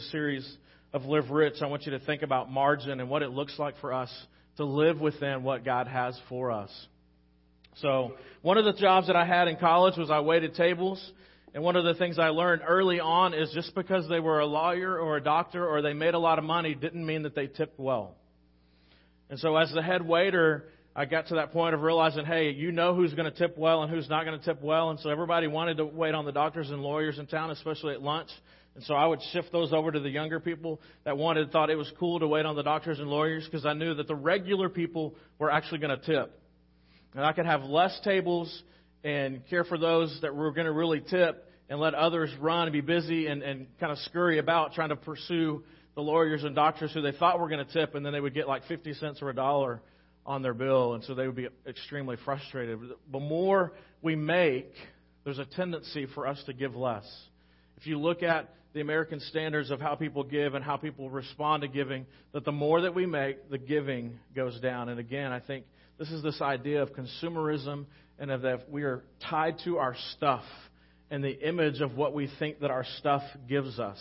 the series of Live Rich, I want you to think about margin and what it looks like for us to live within what God has for us. So, one of the jobs that I had in college was I waited tables. And one of the things I learned early on is just because they were a lawyer or a doctor or they made a lot of money didn't mean that they tipped well. And so as the head waiter, I got to that point of realizing, hey, you know who's going to tip well and who's not going to tip well. And so everybody wanted to wait on the doctors and lawyers in town, especially at lunch. And so I would shift those over to the younger people that wanted, thought it was cool to wait on the doctors and lawyers because I knew that the regular people were actually going to tip. And I could have less tables and care for those that were going to really tip and let others run and be busy and, and kind of scurry about trying to pursue the lawyers and doctors who they thought were going to tip, and then they would get like 50 cents or a dollar on their bill, and so they would be extremely frustrated. The more we make, there's a tendency for us to give less. If you look at the American standards of how people give and how people respond to giving, that the more that we make, the giving goes down. And again, I think this is this idea of consumerism and of that we are tied to our stuff and the image of what we think that our stuff gives us.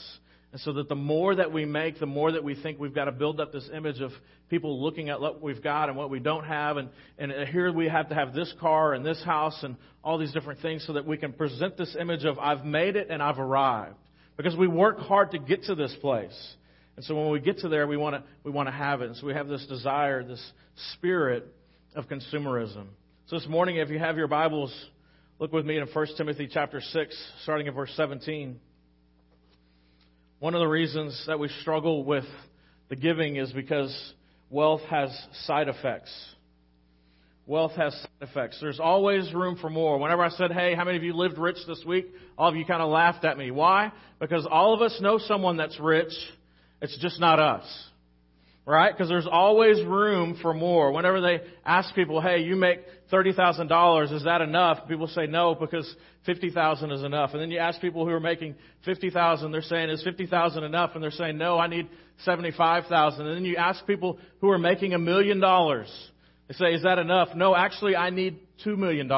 And so that the more that we make, the more that we think we've got to build up this image of people looking at what we've got and what we don't have. And, and uh, here we have to have this car and this house and all these different things so that we can present this image of I've made it and I've arrived. Because we work hard to get to this place. And so when we get to there, we want to, we want to have it. And so we have this desire, this spirit of consumerism. So this morning, if you have your Bibles, look with me in 1 Timothy chapter 6, starting at verse 17. One of the reasons that we struggle with the giving is because wealth has side effects. Wealth has side effects. There's always room for more. Whenever I said, hey, how many of you lived rich this week? All of you kind of laughed at me. Why? Because all of us know someone that's rich. It's just not us right? Because there's always room for more. Whenever they ask people, hey, you make $30,000, is that enough? People say no because 50,000 is enough. And then you ask people who are making 50,000, they're saying, is 50,000 enough? And they're saying, no, I need 75,000. And then you ask people who are making a million dollars, they say, is that enough? No, actually, I need $2 million.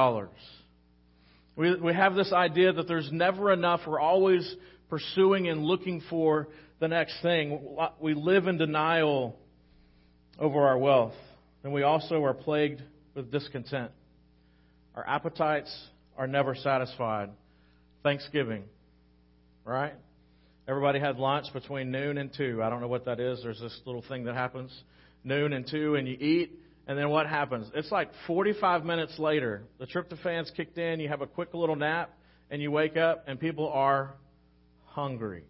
We, we have this idea that there's never enough. We're always pursuing and looking for the next thing. We live in denial over our wealth. And we also are plagued with discontent. Our appetites are never satisfied. Thanksgiving, right? Everybody had lunch between noon and 2. I don't know what that is. There's this little thing that happens noon and 2, and you eat, and then what happens? It's like 45 minutes later. The tryptophan's kicked in, you have a quick little nap, and you wake up, and people are hungry.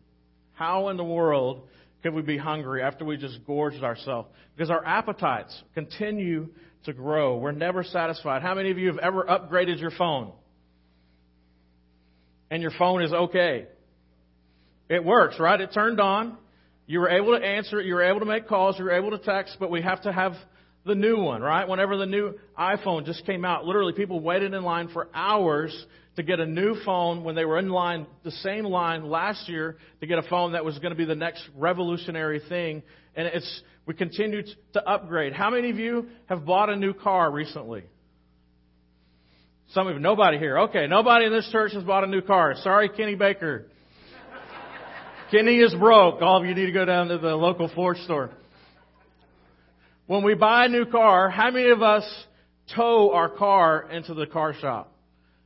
How in the world could we be hungry after we just gorged ourselves? Because our appetites continue to grow. We're never satisfied. How many of you have ever upgraded your phone? And your phone is okay. It works, right? It turned on. You were able to answer it. You were able to make calls. You were able to text, but we have to have the new one, right? Whenever the new iPhone just came out, literally people waited in line for hours to get a new phone when they were in line, the same line last year to get a phone that was going to be the next revolutionary thing. And it's, we continue to upgrade. How many of you have bought a new car recently? Some of you, nobody here. Okay, nobody in this church has bought a new car. Sorry, Kenny Baker. Kenny is broke. All of you need to go down to the local Ford store. When we buy a new car, how many of us tow our car into the car shop?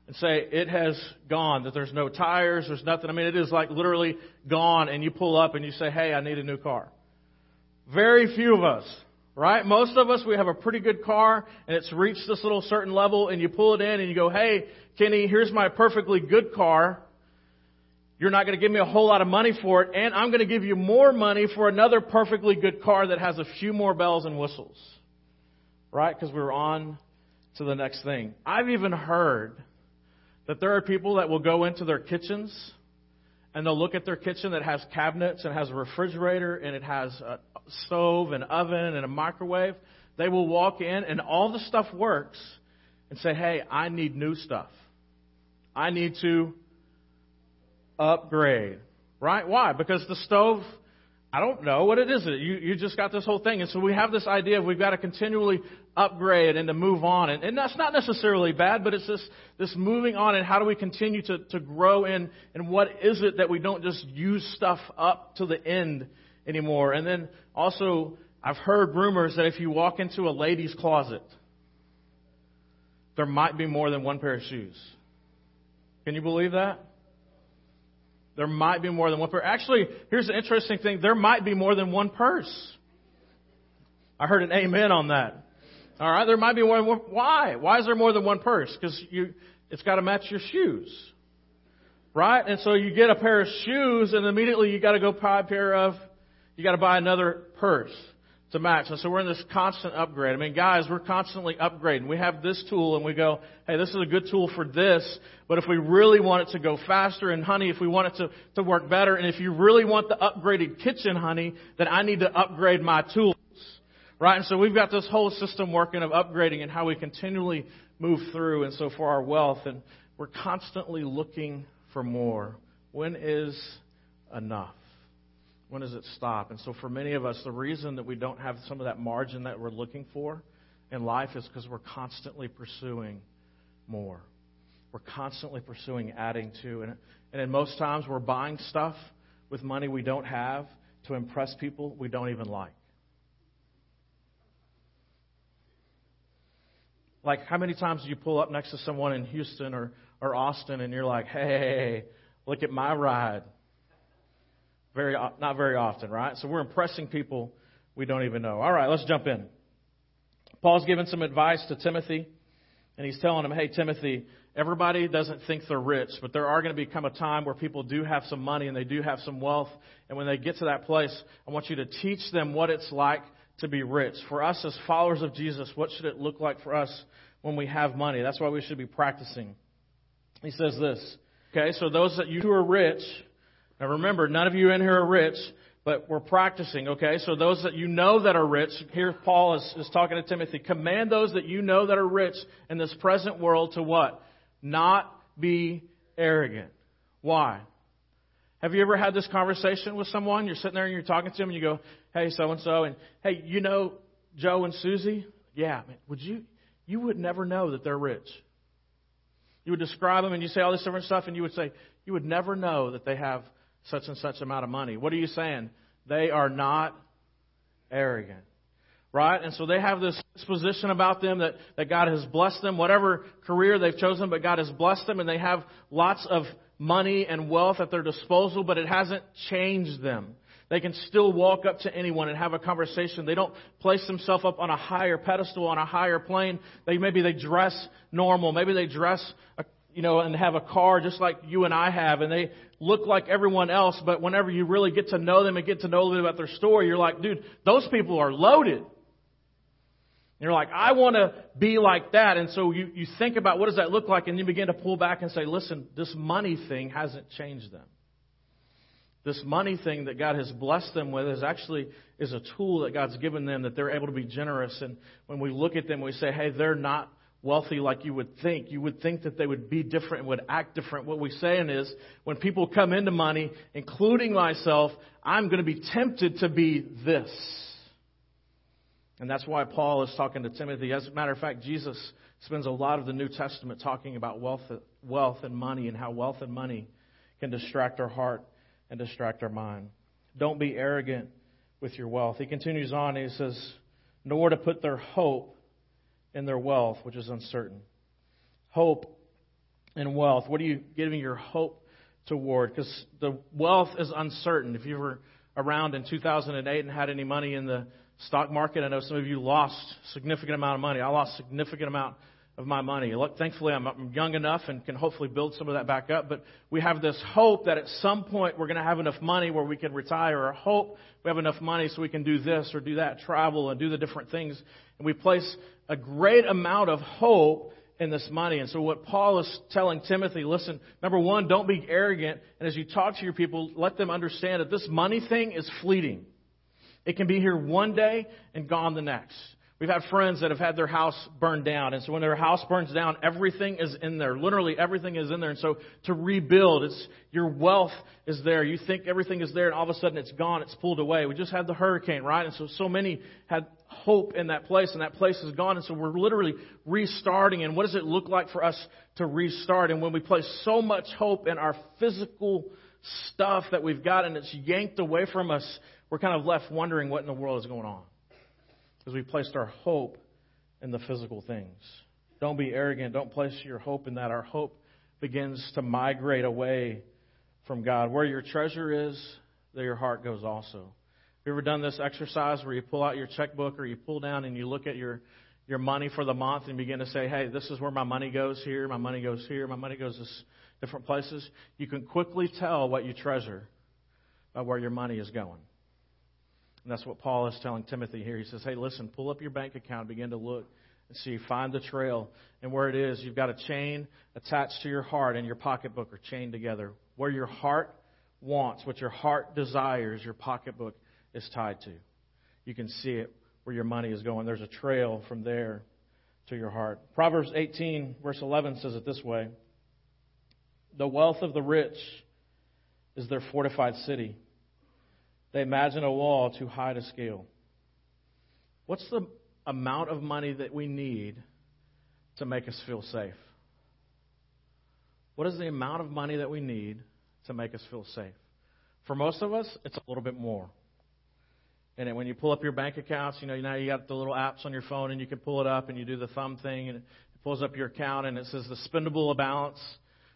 and say it has gone, that there's no tires, there's nothing. I mean, it is like literally gone, and you pull up and you say, hey, I need a new car. Very few of us, right? Most of us, we have a pretty good car, and it's reached this little certain level, and you pull it in and you go, hey, Kenny, here's my perfectly good car. You're not going to give me a whole lot of money for it, and I'm going to give you more money for another perfectly good car that has a few more bells and whistles. Right? Because we're on to the next thing. I've even heard that there are people that will go into their kitchens and they'll look at their kitchen that has cabinets and has a refrigerator and it has a stove and oven and a microwave. They will walk in and all the stuff works and say, hey, I need new stuff. I need to upgrade. Right? Why? Because the stove, I don't know what it is. You you just got this whole thing, and so we have this idea of we've got to continually upgrade and to move on, and, and that's not necessarily bad, but it's this this moving on, and how do we continue to to grow in, and what is it that we don't just use stuff up to the end anymore, and then also I've heard rumors that if you walk into a lady's closet, there might be more than one pair of shoes. Can you believe that? There might be more than one pair. Actually, here's the interesting thing. There might be more than one purse. I heard an amen on that. All right, there might be one. Why? Why is there more than one purse? Because you, it's got to match your shoes, right? And so you get a pair of shoes, and immediately you got to go buy a pair of, you got to buy another purse to match. And so we're in this constant upgrade. I mean, guys, we're constantly upgrading. We have this tool and we go, hey, this is a good tool for this, but if we really want it to go faster, and honey, if we want it to, to work better, and if you really want the upgraded kitchen, honey, then I need to upgrade my tools. Right? And so we've got this whole system working of upgrading and how we continually move through. And so for our wealth, and we're constantly looking for more. When is enough? When does it stop? And so, for many of us, the reason that we don't have some of that margin that we're looking for in life is because we're constantly pursuing more. We're constantly pursuing adding to. And, and in most times, we're buying stuff with money we don't have to impress people we don't even like. Like, how many times do you pull up next to someone in Houston or, or Austin and you're like, hey, look at my ride? Very, not very often, right? So we're impressing people we don't even know. All right, let's jump in. Paul's giving some advice to Timothy, and he's telling him, hey, Timothy, everybody doesn't think they're rich, but there are going to become a time where people do have some money and they do have some wealth. And when they get to that place, I want you to teach them what it's like to be rich. For us as followers of Jesus, what should it look like for us when we have money? That's why we should be practicing. He says this. Okay, so those that you who are rich, now remember, none of you in here are rich, but we're practicing, okay? So those that you know that are rich, here Paul is, is talking to Timothy, command those that you know that are rich in this present world to what? Not be arrogant. Why? Have you ever had this conversation with someone? You're sitting there and you're talking to them and you go, hey, so and so, and hey, you know Joe and Susie? Yeah, man, would you, you would never know that they're rich. You would describe them and you say all this different stuff and you would say, you would never know that they have such and such amount of money. What are you saying? They are not arrogant. Right? And so they have this position about them that, that God has blessed them, whatever career they've chosen, but God has blessed them and they have lots of money and wealth at their disposal, but it hasn't changed them. They can still walk up to anyone and have a conversation. They don't place themselves up on a higher pedestal, on a higher plane. They maybe they dress normal. Maybe they dress you know, and have a car just like you and I have, and they look like everyone else, but whenever you really get to know them and get to know a little bit about their story, you're like, dude, those people are loaded. And you're like, I want to be like that. And so you, you think about what does that look like, and you begin to pull back and say, listen, this money thing hasn't changed them. This money thing that God has blessed them with is actually is a tool that God's given them that they're able to be generous. And when we look at them, we say, hey, they're not wealthy like you would think. You would think that they would be different and would act different. What we're saying is, when people come into money, including myself, I'm going to be tempted to be this. And that's why Paul is talking to Timothy. As a matter of fact, Jesus spends a lot of the New Testament talking about wealth, wealth and money and how wealth and money can distract our heart and distract our mind. Don't be arrogant with your wealth. He continues on, he says, nor to put their hope in their wealth, which is uncertain. Hope and wealth. What are you giving your hope toward? Because the wealth is uncertain. If you were around in 2008 and had any money in the stock market, I know some of you lost significant amount of money. I lost significant amount of my money. Look, thankfully, I'm young enough and can hopefully build some of that back up. But we have this hope that at some point we're going to have enough money where we can retire, or hope we have enough money so we can do this or do that, travel and do the different things. And we place a great amount of hope in this money. And so what Paul is telling Timothy, listen, number one, don't be arrogant. And as you talk to your people, let them understand that this money thing is fleeting. It can be here one day and gone the next. We've had friends that have had their house burned down. And so when their house burns down, everything is in there. Literally everything is in there. And so to rebuild, it's, your wealth is there. You think everything is there and all of a sudden it's gone. It's pulled away. We just had the hurricane, right? And so, so many had hope in that place and that place is gone. And so we're literally restarting. And what does it look like for us to restart? And when we place so much hope in our physical stuff that we've got and it's yanked away from us, we're kind of left wondering what in the world is going on because we placed our hope in the physical things. Don't be arrogant. Don't place your hope in that. Our hope begins to migrate away from God. Where your treasure is, there your heart goes also. Have you ever done this exercise where you pull out your checkbook or you pull down and you look at your, your money for the month and begin to say, hey, this is where my money goes here, my money goes here, my money goes this different places? You can quickly tell what you treasure by where your money is going. And that's what Paul is telling Timothy here. He says, hey, listen, pull up your bank account, begin to look and see, find the trail. And where it is, you've got a chain attached to your heart and your pocketbook are chained together. Where your heart wants, what your heart desires, your pocketbook is tied to. You can see it where your money is going. There's a trail from there to your heart. Proverbs 18, verse 11 says it this way The wealth of the rich is their fortified city they imagine a wall too high to scale. What's the amount of money that we need to make us feel safe? What is the amount of money that we need to make us feel safe? For most of us, it's a little bit more. And when you pull up your bank accounts, you know, now you got the little apps on your phone and you can pull it up and you do the thumb thing and it pulls up your account and it says the spendable balance.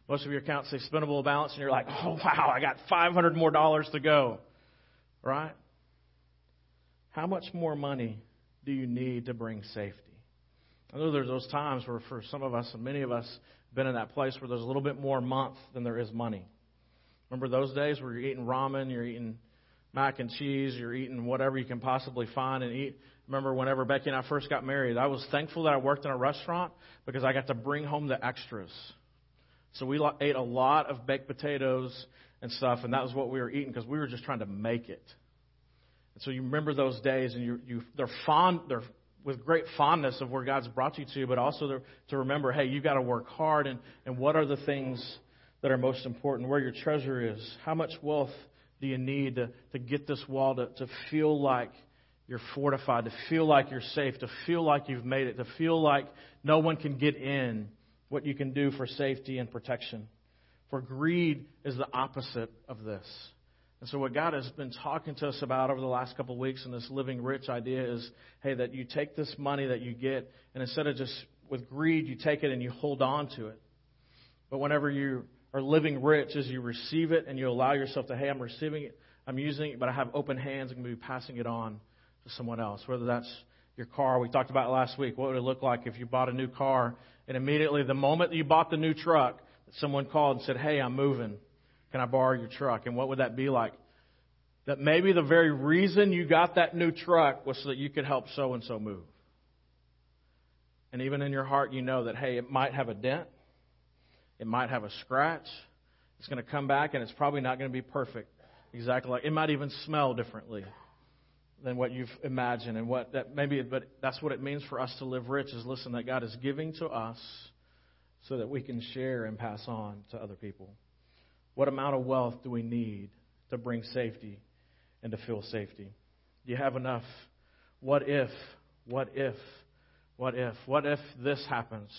Most of your accounts say spendable balance and you're like, oh wow, I got 500 more dollars to go. Right? How much more money do you need to bring safety? I know there's those times where, for some of us and many of us, been in that place where there's a little bit more month than there is money. Remember those days where you're eating ramen, you're eating mac and cheese, you're eating whatever you can possibly find and eat. Remember whenever Becky and I first got married, I was thankful that I worked in a restaurant because I got to bring home the extras. So we ate a lot of baked potatoes and stuff, and that was what we were eating because we were just trying to make it. And so you remember those days, and you, you they're fond, they're with great fondness of where God's brought you to, but also to remember, hey, you've got to work hard, and, and what are the things that are most important? Where your treasure is? How much wealth do you need to, to get this wall to, to feel like you're fortified, to feel like you're safe, to feel like you've made it, to feel like no one can get in? What you can do for safety and protection. For greed is the opposite of this. And so, what God has been talking to us about over the last couple of weeks in this living rich idea is hey, that you take this money that you get, and instead of just with greed, you take it and you hold on to it. But whenever you are living rich, as you receive it and you allow yourself to, hey, I'm receiving it, I'm using it, but I have open hands, I'm going to be passing it on to someone else. Whether that's your car, we talked about last week, what would it look like if you bought a new car and immediately the moment that you bought the new truck, someone called and said, Hey, I'm moving. Can I borrow your truck? And what would that be like? That maybe the very reason you got that new truck was so that you could help so and so move. And even in your heart, you know that, hey, it might have a dent, it might have a scratch, it's going to come back, and it's probably not going to be perfect. Exactly like it might even smell differently than what you've imagined, and what that maybe. But that's what it means for us to live rich. Is listen that God is giving to us so that we can share and pass on to other people. What amount of wealth do we need to bring safety and to feel safety? Do you have enough? What if? What if? What if? What if this happens?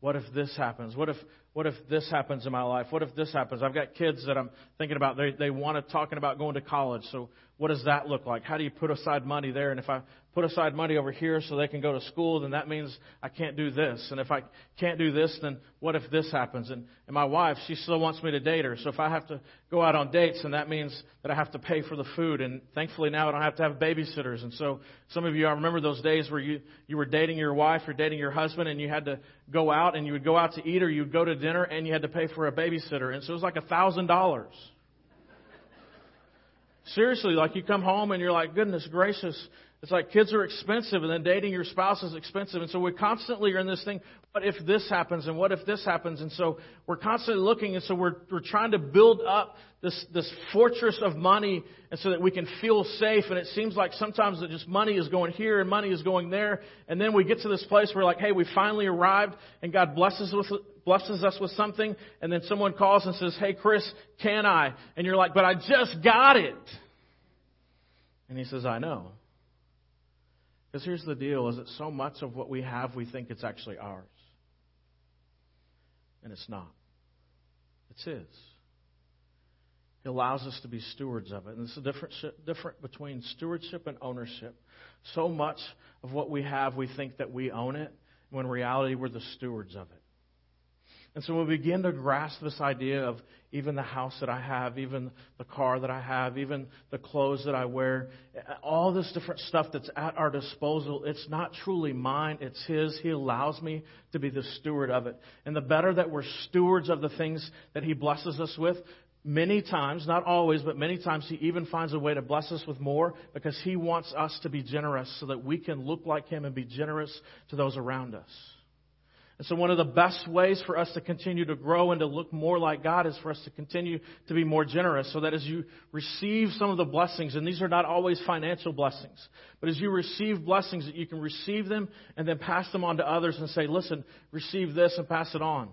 What if this happens? What if what if this happens in my life? What if this happens? I've got kids that I'm thinking about. They they want to talking about going to college. So what does that look like? How do you put aside money there? And if I put aside money over here so they can go to school, then that means I can't do this. And if I can't do this, then what if this happens? And, and my wife, she still wants me to date her. So if I have to go out on dates, then that means that I have to pay for the food. And thankfully now I don't have to have babysitters. And so some of you, I remember those days where you, you were dating your wife or dating your husband and you had to go out and you would go out to eat or you would go to dinner and you had to pay for a babysitter. And so it was like a thousand dollars. Seriously, like you come home and you're like, goodness gracious, it's like kids are expensive and then dating your spouse is expensive. And so we constantly are in this thing, what if this happens and what if this happens? And so we're constantly looking and so we're, we're trying to build up this, this fortress of money and so that we can feel safe. And it seems like sometimes that just money is going here and money is going there. And then we get to this place where like, hey, we finally arrived and God blesses with, blesses us with something, and then someone calls and says, Hey, Chris, can I? And you're like, But I just got it. And he says, I know. Because here's the deal is that so much of what we have, we think it's actually ours. And it's not. It's His. He allows us to be stewards of it. And it's a different, different between stewardship and ownership. So much of what we have, we think that we own it, when in reality, we're the stewards of it. And so we begin to grasp this idea of even the house that I have, even the car that I have, even the clothes that I wear, all this different stuff that's at our disposal, it's not truly mine, it's His. He allows me to be the steward of it. And the better that we're stewards of the things that He blesses us with, many times, not always, but many times, He even finds a way to bless us with more because He wants us to be generous so that we can look like Him and be generous to those around us. And so, one of the best ways for us to continue to grow and to look more like God is for us to continue to be more generous. So that as you receive some of the blessings, and these are not always financial blessings, but as you receive blessings, that you can receive them and then pass them on to others and say, listen, receive this and pass it on.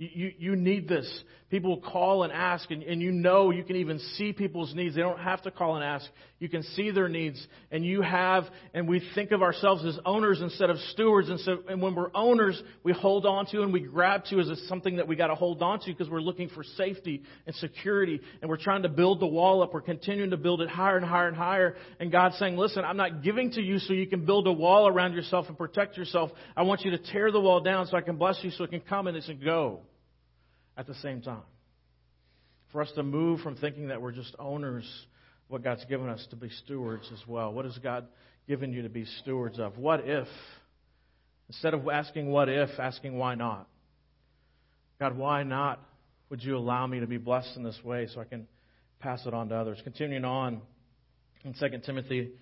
You, you, need this. People call and ask, and, and you know you can even see people's needs. They don't have to call and ask. You can see their needs. And you have, and we think of ourselves as owners instead of stewards. And so, and when we're owners, we hold on to and we grab to as something that we got to hold on to because we're looking for safety and security. And we're trying to build the wall up. We're continuing to build it higher and higher and higher. And God's saying, listen, I'm not giving to you so you can build a wall around yourself and protect yourself. I want you to tear the wall down so I can bless you so it can come and it can go at the same time. For us to move from thinking that we're just owners of what God's given us to be stewards as well. What has God given you to be stewards of? What if? Instead of asking what if, asking why not. God, why not would you allow me to be blessed in this way so I can pass it on to others? Continuing on in 2 Timothy,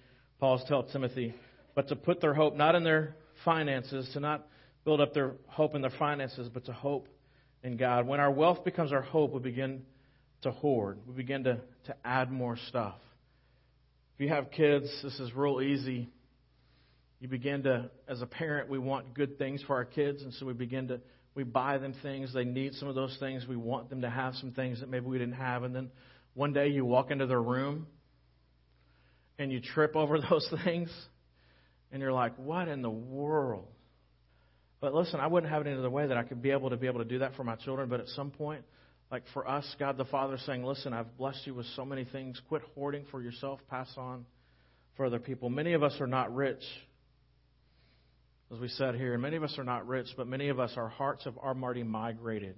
Paul's telling Timothy, but to put their hope not in their finances, to not build up their hope in their finances, but to hope in God. When our wealth becomes our hope, we begin to hoard. We begin to, to add more stuff. If you have kids, this is real easy. You begin to, as a parent, we want good things for our kids, and so we begin to, we buy them things. They need some of those things. We want them to have some things that maybe we didn't have. And then one day you walk into their room and you trip over those things, and you're like, what in the world? But listen, I wouldn't have it any other way that I could be able to be able to do that for my children. But at some point, like for us, God the Father saying, listen, I've blessed you with so many things. Quit hoarding for yourself. Pass on for other people. Many of us are not rich, as we said here. Many of us are not rich, but many of us, our hearts have already migrated.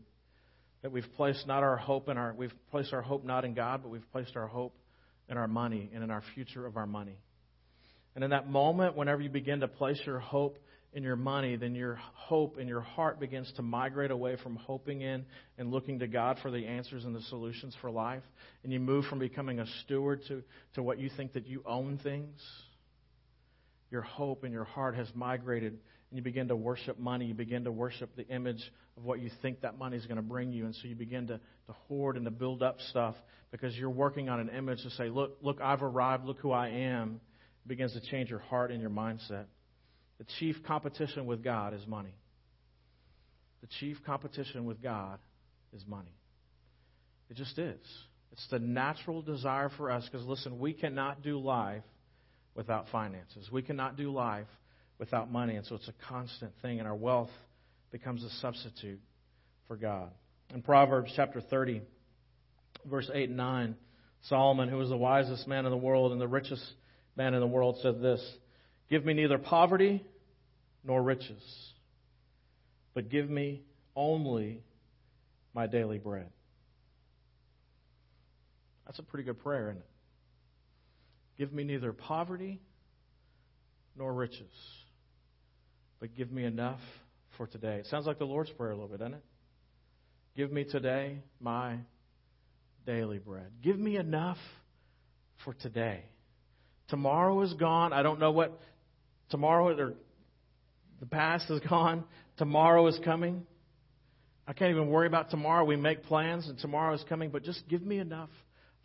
That we've placed not our hope in our, we've placed our hope not in God, but we've placed our hope in our money and in our future of our money. And in that moment, whenever you begin to place your hope in your money, then your hope and your heart begins to migrate away from hoping in and looking to God for the answers and the solutions for life. And you move from becoming a steward to, to what you think that you own things. Your hope and your heart has migrated, and you begin to worship money. You begin to worship the image of what you think that money is going to bring you. And so you begin to, to hoard and to build up stuff because you're working on an image to say, Look, look, I've arrived, look who I am. It begins to change your heart and your mindset. The chief competition with God is money. The chief competition with God is money. It just is. It's the natural desire for us because, listen, we cannot do life without finances. We cannot do life without money. And so it's a constant thing, and our wealth becomes a substitute for God. In Proverbs chapter 30, verse 8 and 9, Solomon, who was the wisest man in the world and the richest man in the world, said this Give me neither poverty nor riches, but give me only my daily bread. That's a pretty good prayer, isn't it? Give me neither poverty nor riches, but give me enough for today. It sounds like the Lord's Prayer a little bit, doesn't it? Give me today my daily bread. Give me enough for today. Tomorrow is gone. I don't know what tomorrow or the past is gone. Tomorrow is coming. I can't even worry about tomorrow. We make plans and tomorrow is coming, but just give me enough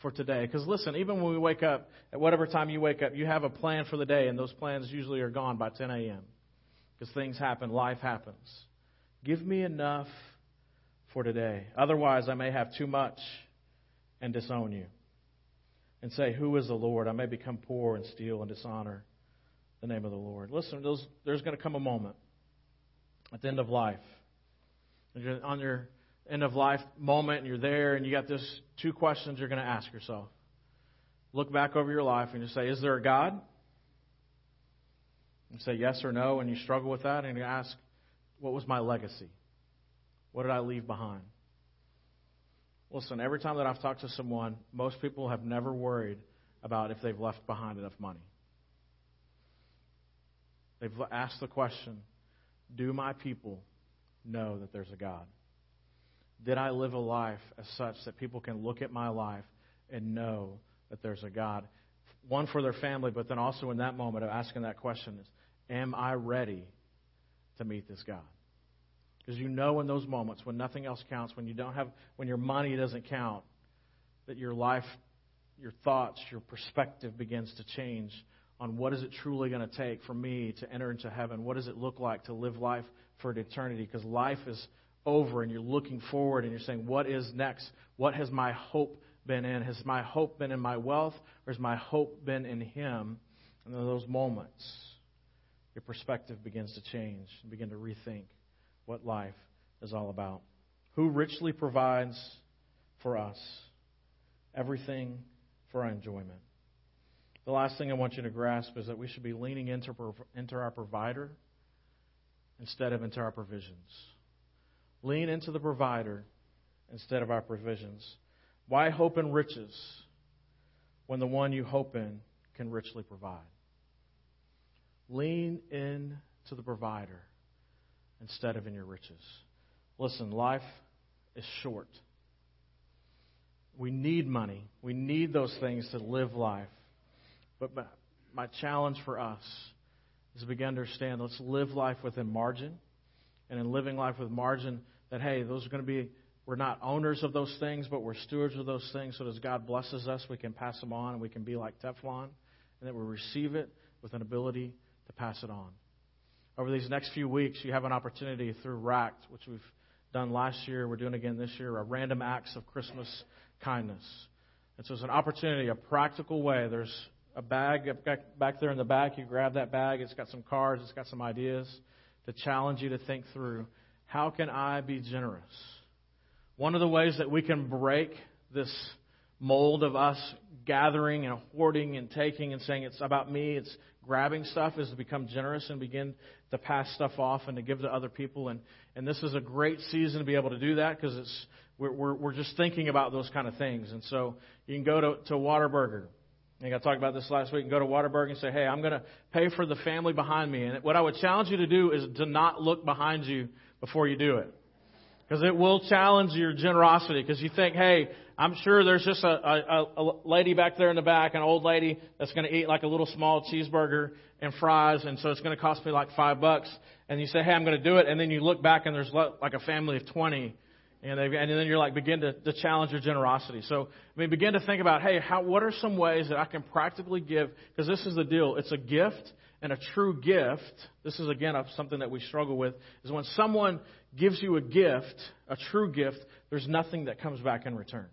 for today. Because listen, even when we wake up, at whatever time you wake up, you have a plan for the day, and those plans usually are gone by 10 a.m. Because things happen, life happens. Give me enough for today. Otherwise, I may have too much and disown you. And say, Who is the Lord? I may become poor and steal and dishonor the name of the Lord. Listen, there's going to come a moment at the end of life. You're on your end of life moment and you're there and you got this two questions you're going to ask yourself. Look back over your life and you say, Is there a God? You say yes or no, and you struggle with that, and you ask, What was my legacy? What did I leave behind? Listen, every time that I've talked to someone, most people have never worried about if they've left behind enough money. They've asked the question Do my people know that there's a God? Did I live a life as such that people can look at my life and know that there's a God? One for their family, but then also in that moment of asking that question is Am I ready to meet this God? Because you know in those moments when nothing else counts, when you don't have when your money doesn't count, that your life, your thoughts, your perspective begins to change on what is it truly going to take for me to enter into heaven? What does it look like to live life for an eternity? Because life is over and you're looking forward and you're saying, What is next? What has my hope been in? Has my hope been in my wealth or has my hope been in Him? And in those moments, your perspective begins to change and begin to rethink what life is all about. Who richly provides for us everything for our enjoyment. The last thing I want you to grasp is that we should be leaning into, into our provider instead of into our provisions. Lean into the provider instead of our provisions. Why hope in riches when the one you hope in can richly provide? Lean in to the provider instead of in your riches. Listen, life is short. We need money. We need those things to live life. But my challenge for us is to begin to understand let's live life within margin. And in living life with margin, that, hey, those are going to be, we're not owners of those things, but we're stewards of those things. So as God blesses us, we can pass them on and we can be like Teflon. And that we receive it with an ability to pass it on. Over these next few weeks, you have an opportunity through RACT, which we've done last year, we're doing again this year, a random acts of Christmas kindness. And so it's an opportunity, a practical way. There's a bag back there in the back. You grab that bag. It's got some cards. It's got some ideas to challenge you to think through how can I be generous? One of the ways that we can break this mold of us gathering and hoarding and taking and saying it's about me, it's grabbing stuff, is to become generous and begin to pass stuff off and to give to other people. And, and this is a great season to be able to do that because it's, we're, we're, we're just thinking about those kind of things. And so you can go to, to Whataburger I think I talked about this last week. And go to Whataburger and say, "Hey, I'm going to pay for the family behind me." And what I would challenge you to do is to not look behind you before you do it, because it will challenge your generosity. Because you think, "Hey, I'm sure there's just a, a, a lady back there in the back, an old lady that's going to eat like a little small cheeseburger and fries, and so it's going to cost me like five bucks." And you say, "Hey, I'm going to do it," and then you look back and there's like a family of 20 and, and then you're like, begin to, to challenge your generosity. So, I mean, begin to think about, hey, how, what are some ways that I can practically give? Because this is the deal. It's a gift and a true gift. This is, again, something that we struggle with, is when someone gives you a gift, a true gift, there's nothing that comes back in return.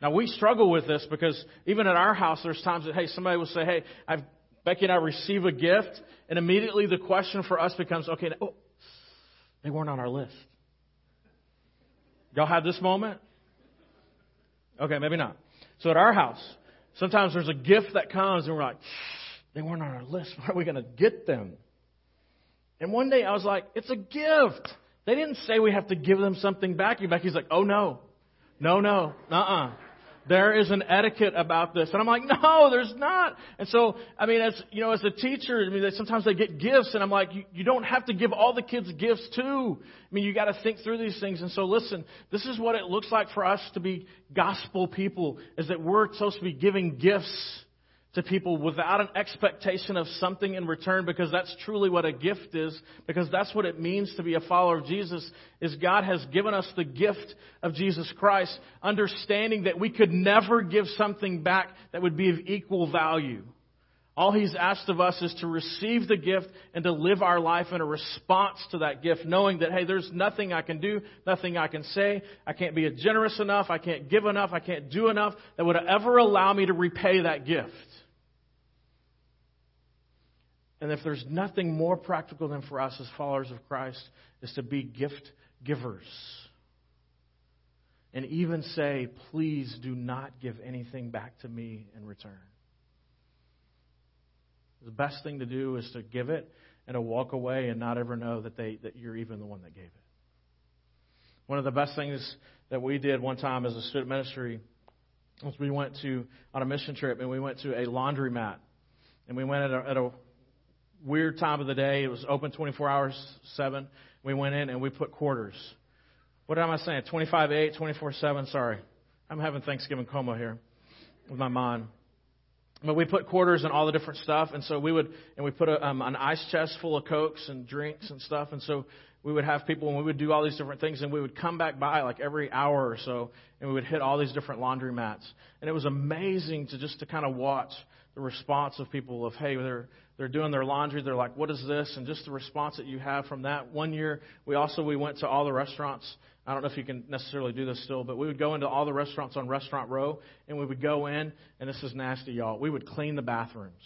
Now, we struggle with this because even at our house, there's times that, hey, somebody will say, hey, I've, Becky and I receive a gift, and immediately the question for us becomes, okay, oh, they weren't on our list. Y'all have this moment? Okay, maybe not. So at our house, sometimes there's a gift that comes and we're like, they weren't on our list. Where are we going to get them? And one day I was like, it's a gift. They didn't say we have to give them something back. Becky's like, oh no. No, no. Uh-uh. There is an etiquette about this. And I'm like, no, there's not. And so, I mean, as, you know, as a teacher, I mean, they, sometimes they get gifts and I'm like, you, you don't have to give all the kids gifts too. I mean, you got to think through these things. And so listen, this is what it looks like for us to be gospel people, is that we're supposed to be giving gifts to people without an expectation of something in return because that's truly what a gift is because that's what it means to be a follower of Jesus is God has given us the gift of Jesus Christ understanding that we could never give something back that would be of equal value. All he's asked of us is to receive the gift and to live our life in a response to that gift, knowing that, hey, there's nothing I can do, nothing I can say. I can't be generous enough. I can't give enough. I can't do enough that would ever allow me to repay that gift. And if there's nothing more practical than for us as followers of Christ is to be gift givers. And even say, please do not give anything back to me in return. The best thing to do is to give it and to walk away and not ever know that, they, that you're even the one that gave it. One of the best things that we did one time as a student ministry was we went to on a mission trip and we went to a laundromat and we went at a, at a weird time of the day. It was open 24 hours, 7. We went in and we put quarters. What am I saying? 25 8, 24 7. Sorry. I'm having Thanksgiving coma here with my mind. But we put quarters and all the different stuff, and so we would, and we put a, um, an ice chest full of cokes and drinks and stuff, and so we would have people, and we would do all these different things, and we would come back by like every hour or so, and we would hit all these different laundry mats, and it was amazing to just to kind of watch the response of people of, hey, they're they're doing their laundry. They're like, "What is this?" And just the response that you have from that. One year, we also we went to all the restaurants. I don't know if you can necessarily do this still, but we would go into all the restaurants on Restaurant Row, and we would go in, and this is nasty, y'all. We would clean the bathrooms.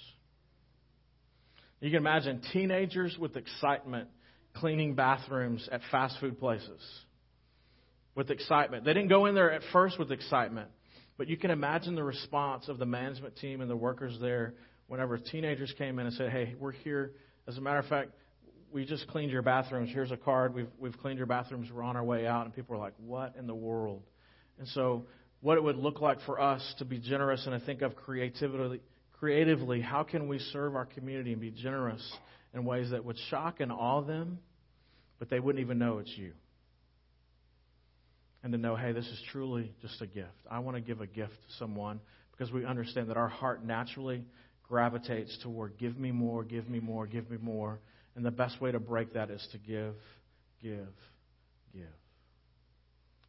You can imagine teenagers with excitement cleaning bathrooms at fast food places. With excitement. They didn't go in there at first with excitement, but you can imagine the response of the management team and the workers there whenever teenagers came in and said, Hey, we're here. As a matter of fact, we just cleaned your bathrooms. Here's a card. We've, we've cleaned your bathrooms. We're on our way out. And people were like, What in the world? And so, what it would look like for us to be generous and to think of creatively, creatively, how can we serve our community and be generous in ways that would shock and awe them, but they wouldn't even know it's you? And to know, hey, this is truly just a gift. I want to give a gift to someone because we understand that our heart naturally gravitates toward give me more, give me more, give me more. And the best way to break that is to give, give, give.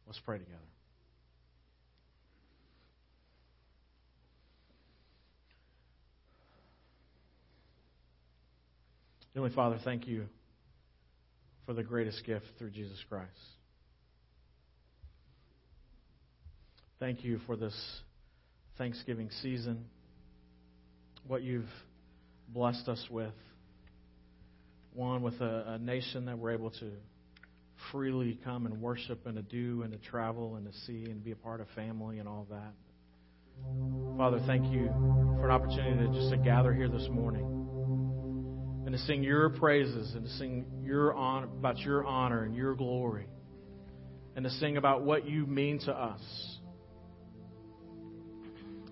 Let's pray together. Heavenly Father, thank you for the greatest gift through Jesus Christ. Thank you for this Thanksgiving season what you've blessed us with. One, with a, a nation that we're able to freely come and worship and to do and to travel and to see and be a part of family and all that. Father, thank you for an opportunity to just to gather here this morning and to sing your praises and to sing your honor, about your honor and your glory and to sing about what you mean to us.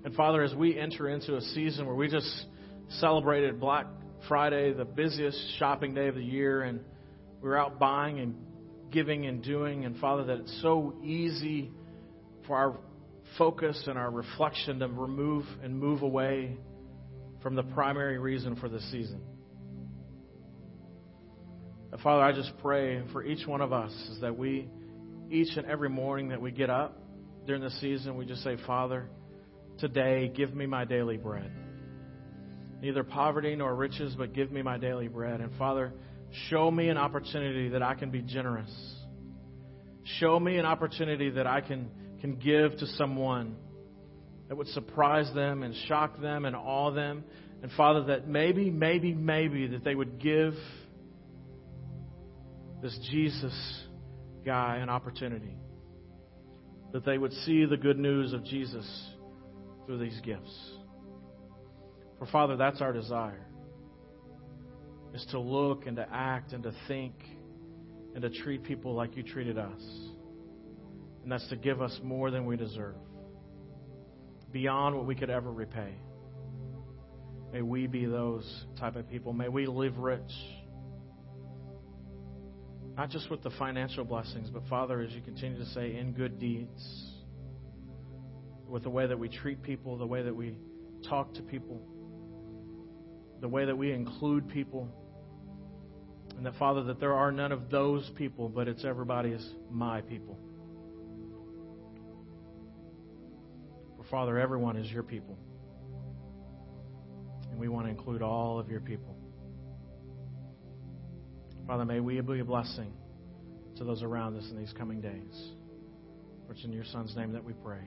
And Father, as we enter into a season where we just celebrated Black Friday, the busiest shopping day of the year, and we were out buying and giving and doing, and Father, that it's so easy for our focus and our reflection to remove and move away from the primary reason for this season. And Father, I just pray for each one of us is that we, each and every morning that we get up during the season, we just say, Father, Today, give me my daily bread. Neither poverty nor riches, but give me my daily bread. And Father, show me an opportunity that I can be generous. Show me an opportunity that I can, can give to someone that would surprise them and shock them and awe them. And Father, that maybe, maybe, maybe that they would give this Jesus guy an opportunity. That they would see the good news of Jesus through these gifts. For Father, that's our desire. Is to look and to act and to think and to treat people like you treated us. And that's to give us more than we deserve. beyond what we could ever repay. May we be those type of people. May we live rich. Not just with the financial blessings, but Father, as you continue to say, in good deeds. With the way that we treat people, the way that we talk to people, the way that we include people. And that, Father, that there are none of those people, but it's everybody's my people. For, Father, everyone is your people And we want to include all of your people. Father, may we be a blessing to those around us in these coming days. For it's in your Son's name that we pray.